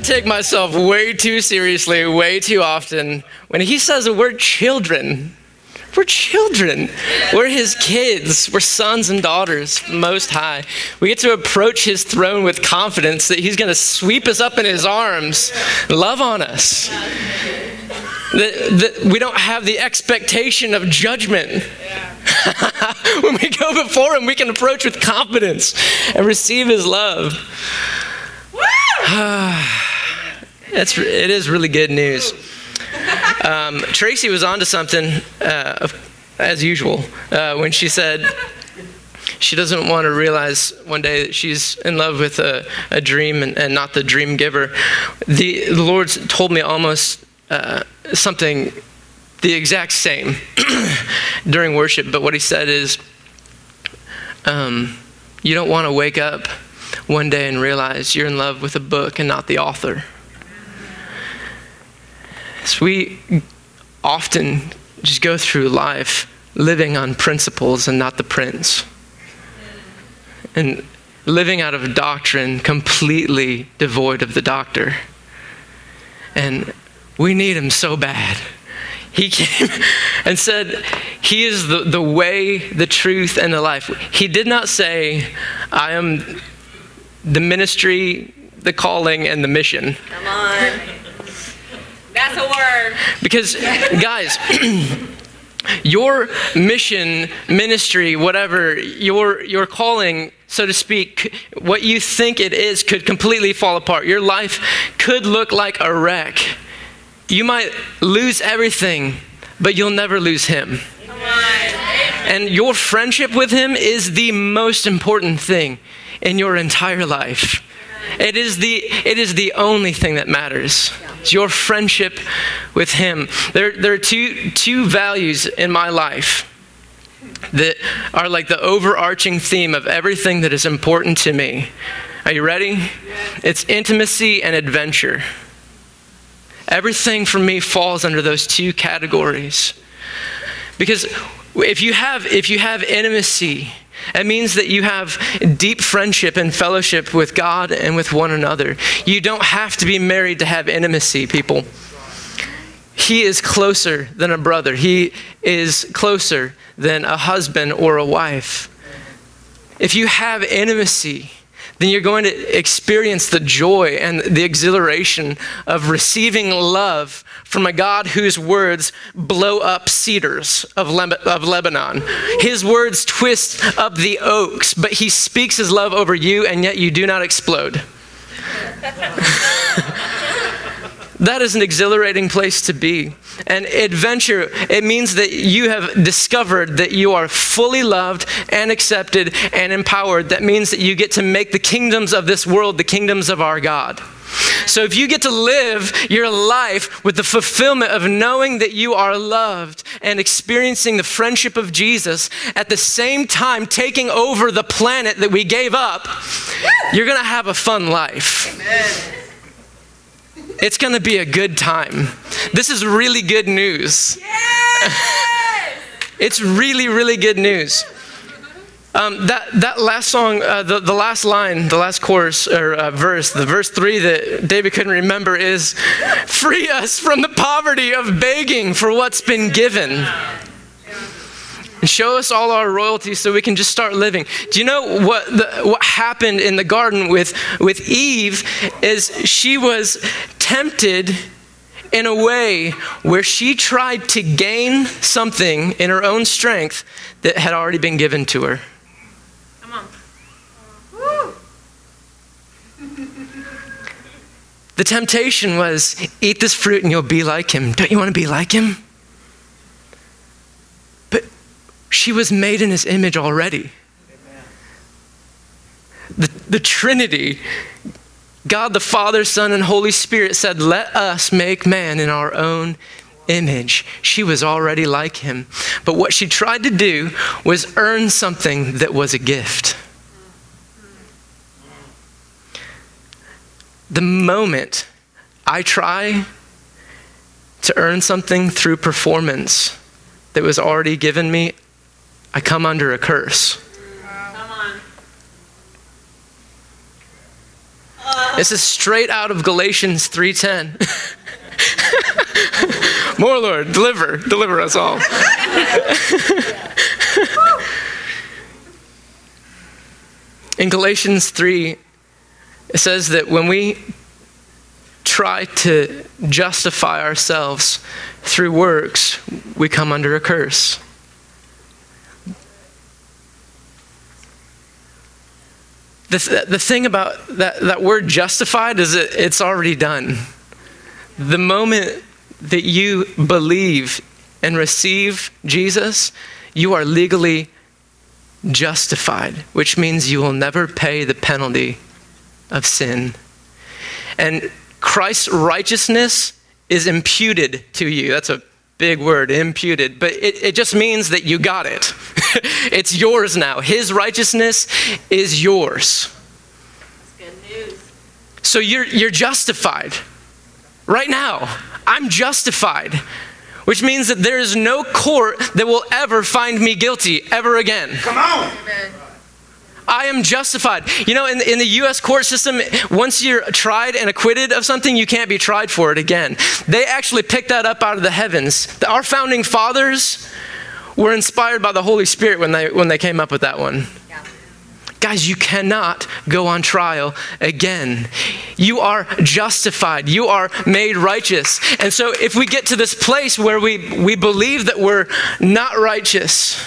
I take myself way too seriously, way too often. When he says the word children, we're children. We're his kids. We're sons and daughters, Most High. We get to approach his throne with confidence that he's going to sweep us up in his arms, love on us. That, that we don't have the expectation of judgment. when we go before him, we can approach with confidence and receive his love. That's, it is really good news. Um, Tracy was onto something, uh, as usual, uh, when she said she doesn't want to realize one day that she's in love with a, a dream and, and, not the dream giver. The, the Lord's told me almost uh, something the exact same during worship, but what he said is, um, you don't want to wake up one day and realize you're in love with a book and not the author. We often just go through life living on principles and not the prince. And living out of doctrine completely devoid of the doctor. And we need him so bad. He came and said, He is the, the way, the truth, and the life. He did not say, I am the ministry, the calling, and the mission. Come on. That's a word. Because, guys, your mission, ministry, whatever, your, your calling, so to speak, what you think it is could completely fall apart. Your life could look like a wreck. You might lose everything, but you'll never lose Him. And your friendship with Him is the most important thing in your entire life. It is the, it is the only thing that matters. It's your friendship with Him. There, there are two, two values in my life that are like the overarching theme of everything that is important to me. Are you ready? It's intimacy and adventure. Everything for me falls under those two categories. Because if you have, if you have intimacy, it means that you have deep friendship and fellowship with God and with one another. You don't have to be married to have intimacy, people. He is closer than a brother, He is closer than a husband or a wife. If you have intimacy, then you're going to experience the joy and the exhilaration of receiving love from a God whose words blow up cedars of, Le- of Lebanon. His words twist up the oaks, but he speaks his love over you, and yet you do not explode. That is an exhilarating place to be. And adventure, it means that you have discovered that you are fully loved and accepted and empowered. That means that you get to make the kingdoms of this world the kingdoms of our God. So if you get to live your life with the fulfillment of knowing that you are loved and experiencing the friendship of Jesus at the same time taking over the planet that we gave up, you're going to have a fun life. Amen. It's going to be a good time. This is really good news. Yes! it's really, really good news. Um, that, that last song, uh, the, the last line, the last chorus or uh, verse, the verse three that David couldn't remember is Free us from the poverty of begging for what's been given and show us all our royalty so we can just start living. Do you know what, the, what happened in the garden with, with Eve is she was tempted in a way where she tried to gain something in her own strength that had already been given to her. Come on. Woo. the temptation was eat this fruit and you'll be like him. Don't you want to be like him? She was made in his image already. The, the Trinity, God the Father, Son, and Holy Spirit said, Let us make man in our own image. She was already like him. But what she tried to do was earn something that was a gift. The moment I try to earn something through performance that was already given me, I come under a curse. Come on. Uh. This is straight out of Galatians 3:10. More Lord, deliver, deliver us all. In Galatians 3, it says that when we try to justify ourselves through works, we come under a curse. The, the thing about that, that word justified is that it's already done. The moment that you believe and receive Jesus, you are legally justified, which means you will never pay the penalty of sin. And Christ's righteousness is imputed to you. That's a big word, imputed, but it, it just means that you got it. it's yours now. His righteousness is yours. That's Good news. So you're, you're justified right now. I'm justified, which means that there is no court that will ever find me guilty ever again. Come on. Amen. I am justified. You know, in in the U.S. court system, once you're tried and acquitted of something, you can't be tried for it again. They actually picked that up out of the heavens. Our founding fathers were inspired by the Holy Spirit when they, when they came up with that one. Yeah. Guys, you cannot go on trial again. You are justified. You are made righteous. And so, if we get to this place where we, we believe that we're not righteous,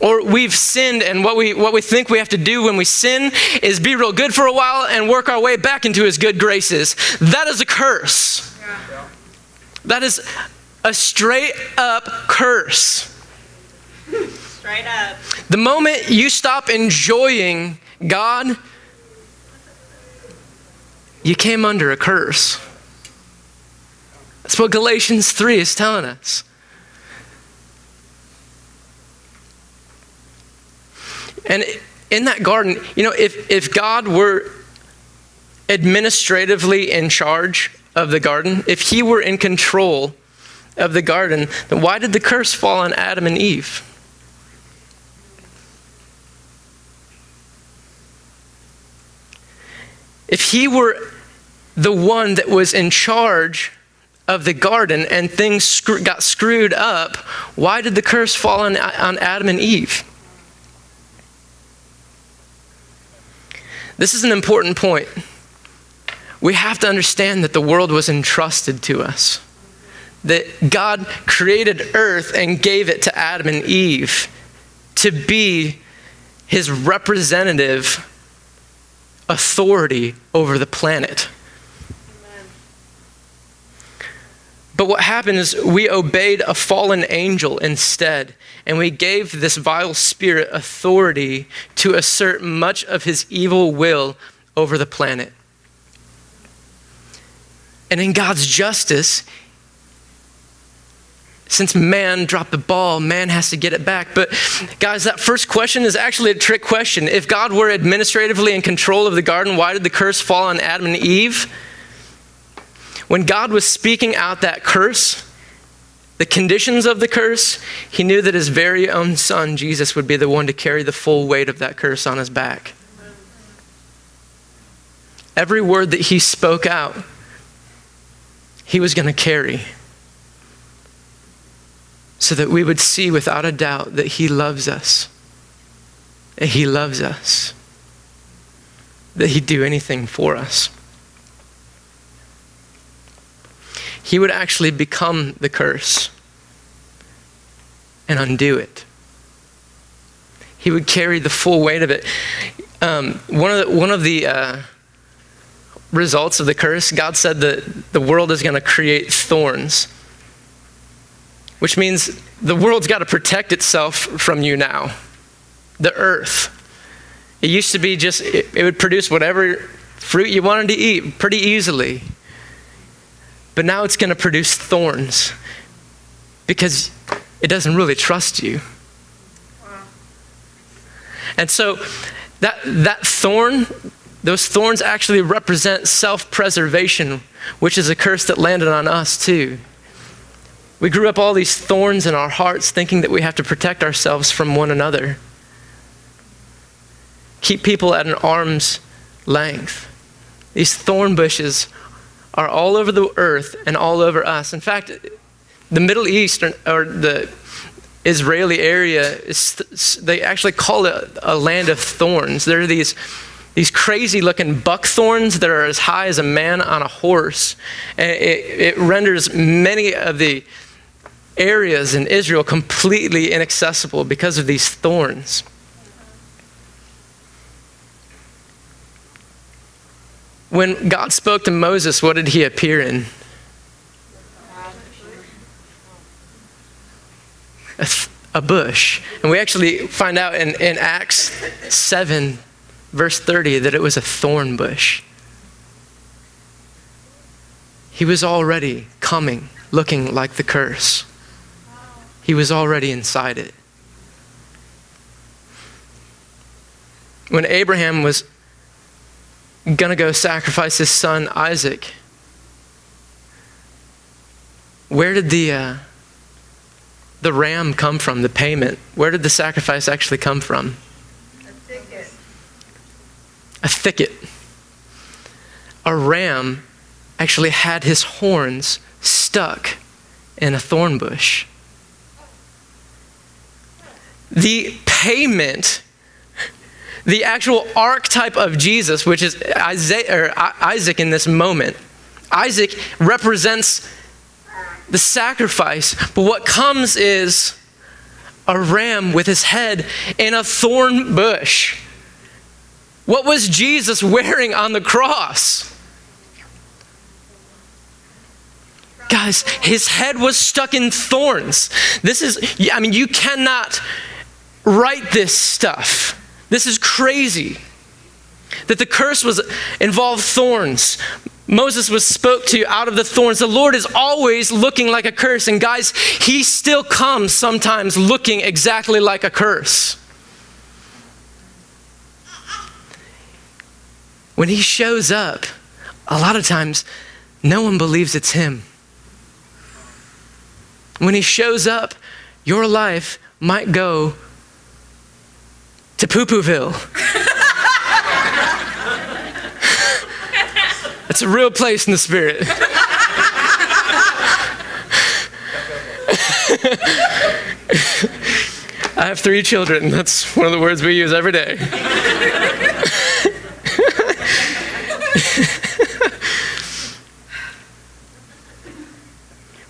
or we've sinned, and what we, what we think we have to do when we sin is be real good for a while and work our way back into his good graces. That is a curse. That is a straight up curse. Straight up. The moment you stop enjoying God, you came under a curse. That's what Galatians 3 is telling us. And in that garden, you know, if, if God were administratively in charge of the garden, if he were in control of the garden, then why did the curse fall on Adam and Eve? If he were the one that was in charge of the garden and things got screwed up, why did the curse fall on, on Adam and Eve? This is an important point. We have to understand that the world was entrusted to us. That God created earth and gave it to Adam and Eve to be his representative authority over the planet. But what happened is we obeyed a fallen angel instead, and we gave this vile spirit authority to assert much of his evil will over the planet. And in God's justice, since man dropped the ball, man has to get it back. But guys, that first question is actually a trick question. If God were administratively in control of the garden, why did the curse fall on Adam and Eve? When God was speaking out that curse, the conditions of the curse, he knew that his very own son, Jesus, would be the one to carry the full weight of that curse on his back. Every word that he spoke out, he was going to carry so that we would see without a doubt that he loves us. That he loves us. That he'd do anything for us. he would actually become the curse and undo it. He would carry the full weight of it. Um, one of the, one of the uh, results of the curse, God said that the world is going to create thorns, which means the world's got to protect itself from you now. The earth. It used to be just, it, it would produce whatever fruit you wanted to eat pretty easily. But now it's going to produce thorns because it doesn't really trust you. And so that, that thorn, those thorns actually represent self preservation, which is a curse that landed on us too. We grew up all these thorns in our hearts thinking that we have to protect ourselves from one another, keep people at an arm's length. These thorn bushes are all over the earth and all over us. In fact, the Middle East or, the Israeli area, is, they actually call it a land of thorns. There are these, these crazy looking buckthorns that are as high as a man on a horse. And it, it renders many of the areas in Israel completely inaccessible because of these thorns. When God spoke to Moses, what did he appear in? A, th- a bush. And we actually find out in, in Acts 7, verse 30, that it was a thorn bush. He was already coming, looking like the curse. He was already inside it. When Abraham was going to go sacrifice his son Isaac, where did the, uh, the ram come from, the payment? Where did the sacrifice actually come from? A thicket. A thicket. A ram actually had his horns stuck in a thorn bush. The payment the actual archetype of Jesus, which is Isaac in this moment. Isaac represents the sacrifice, but what comes is a ram with his head in a thorn bush. What was Jesus wearing on the cross? Guys, his head was stuck in thorns. This is, I mean, you cannot write this stuff. This is crazy. That the curse was involved thorns. Moses was spoke to out of the thorns. The Lord is always looking like a curse. And guys, he still comes sometimes looking exactly like a curse. When he shows up, a lot of times no one believes it's him. When he shows up, your life might go to Poo Pooville. It's a real place in the spirit. I have three children. That's one of the words we use every day.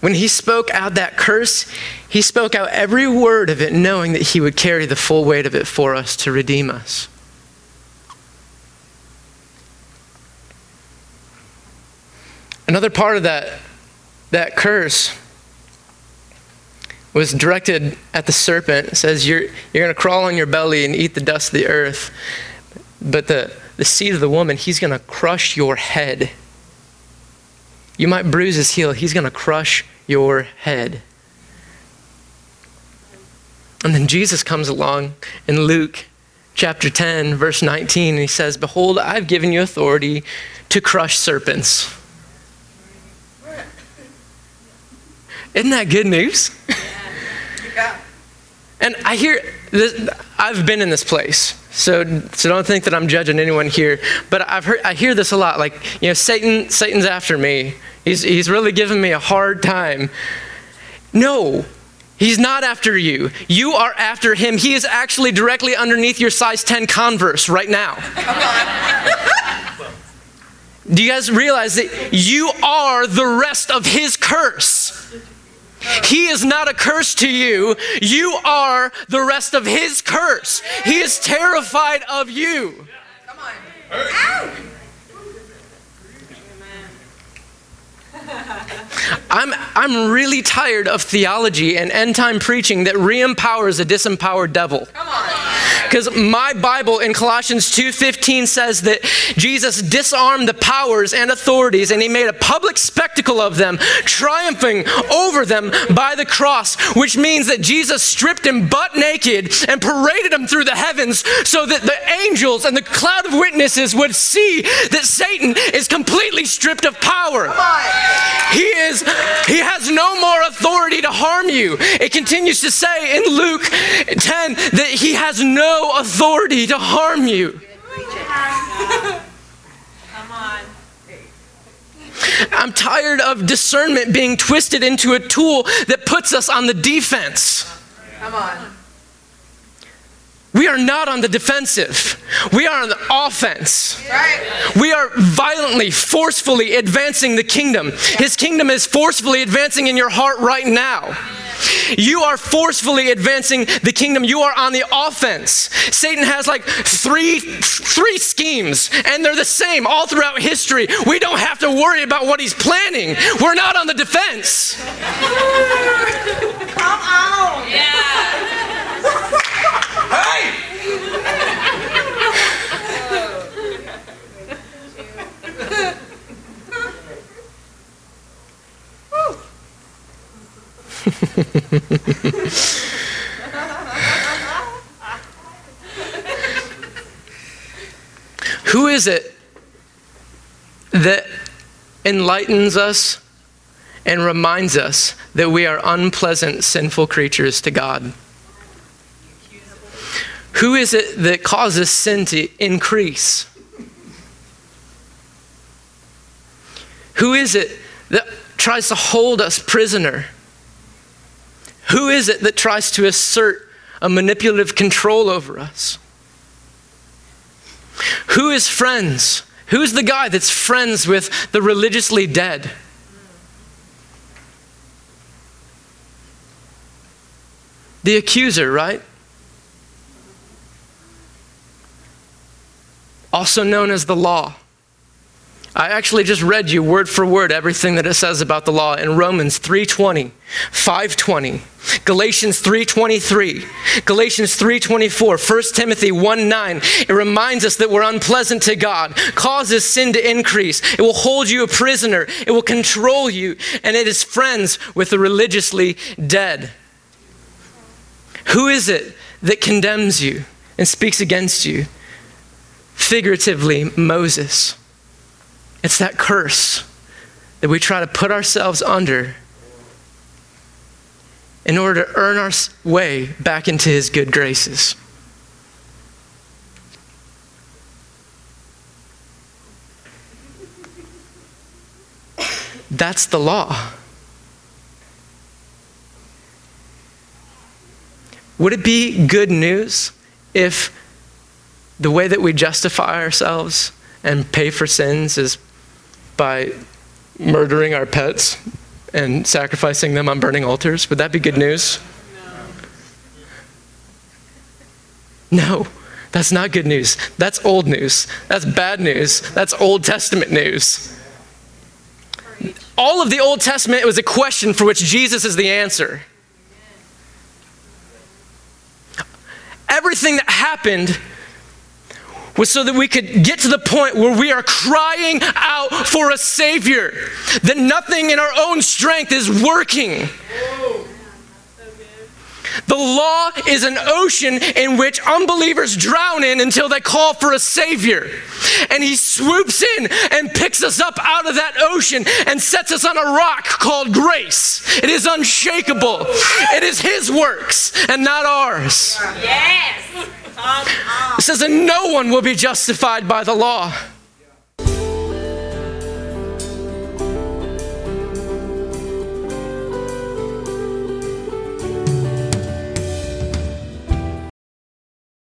when he spoke out that curse, he spoke out every word of it, knowing that he would carry the full weight of it for us to redeem us. Another part of that, that curse was directed at the serpent. It says, You're, you're going to crawl on your belly and eat the dust of the earth. But the, the seed of the woman, he's going to crush your head. You might bruise his heel, he's going to crush your head. And then Jesus comes along in Luke chapter 10, verse 19, and he says, Behold, I've given you authority to crush serpents. Isn't that good news? and I hear this, I've been in this place. So, so don't think that I'm judging anyone here, but I've heard I hear this a lot. Like, you know, Satan, Satan's after me. He's he's really giving me a hard time. No, He's not after you. You are after him. He is actually directly underneath your size 10 Converse right now. Do you guys realize that you are the rest of his curse? He is not a curse to you. You are the rest of his curse. He is terrified of you. Come on. I'm, I'm really tired of theology and end time preaching that re empowers a disempowered devil. Because my Bible in Colossians 2:15 says that Jesus disarmed the powers and authorities and he made a public spectacle of them, triumphing over them by the cross, which means that Jesus stripped him butt naked and paraded him through the heavens so that the angels and the cloud of witnesses would see that Satan is completely stripped of power. He is he has no more authority to harm you. It continues to say in Luke 10 that he has no authority to harm you. I'm tired of discernment being twisted into a tool that puts us on the defense. Come on. We are not on the defensive. We are on the offense. Right. We are violently, forcefully advancing the kingdom. His kingdom is forcefully advancing in your heart right now. You are forcefully advancing the kingdom. You are on the offense. Satan has like three three schemes and they're the same all throughout history. We don't have to worry about what he's planning. We're not on the defense. Come on. Yeah. Who is it that enlightens us and reminds us that we are unpleasant, sinful creatures to God? Who is it that causes sin to increase? Who is it that tries to hold us prisoner? Who is it that tries to assert a manipulative control over us? Who is friends? Who's the guy that's friends with the religiously dead? The accuser, right? Also known as the law. I actually just read you word for word everything that it says about the law in Romans 3:20, 5:20, Galatians 3:23, Galatians 3:24, 1 Timothy 1:9. It reminds us that we're unpleasant to God, causes sin to increase. It will hold you a prisoner, it will control you, and it is friends with the religiously dead. Who is it that condemns you and speaks against you? Figuratively, Moses. It's that curse that we try to put ourselves under in order to earn our way back into his good graces. That's the law. Would it be good news if the way that we justify ourselves and pay for sins is by murdering our pets and sacrificing them on burning altars? Would that be good news? No, that's not good news. That's old news. That's bad news. That's Old Testament news. All of the Old Testament was a question for which Jesus is the answer. Everything that happened was so that we could get to the point where we are crying out for a Savior, that nothing in our own strength is working. The law is an ocean in which unbelievers drown in until they call for a Savior. And He swoops in and picks us up out of that ocean and sets us on a rock called grace. It is unshakable, it is His works and not ours. Yes. It says that no one will be justified by the law.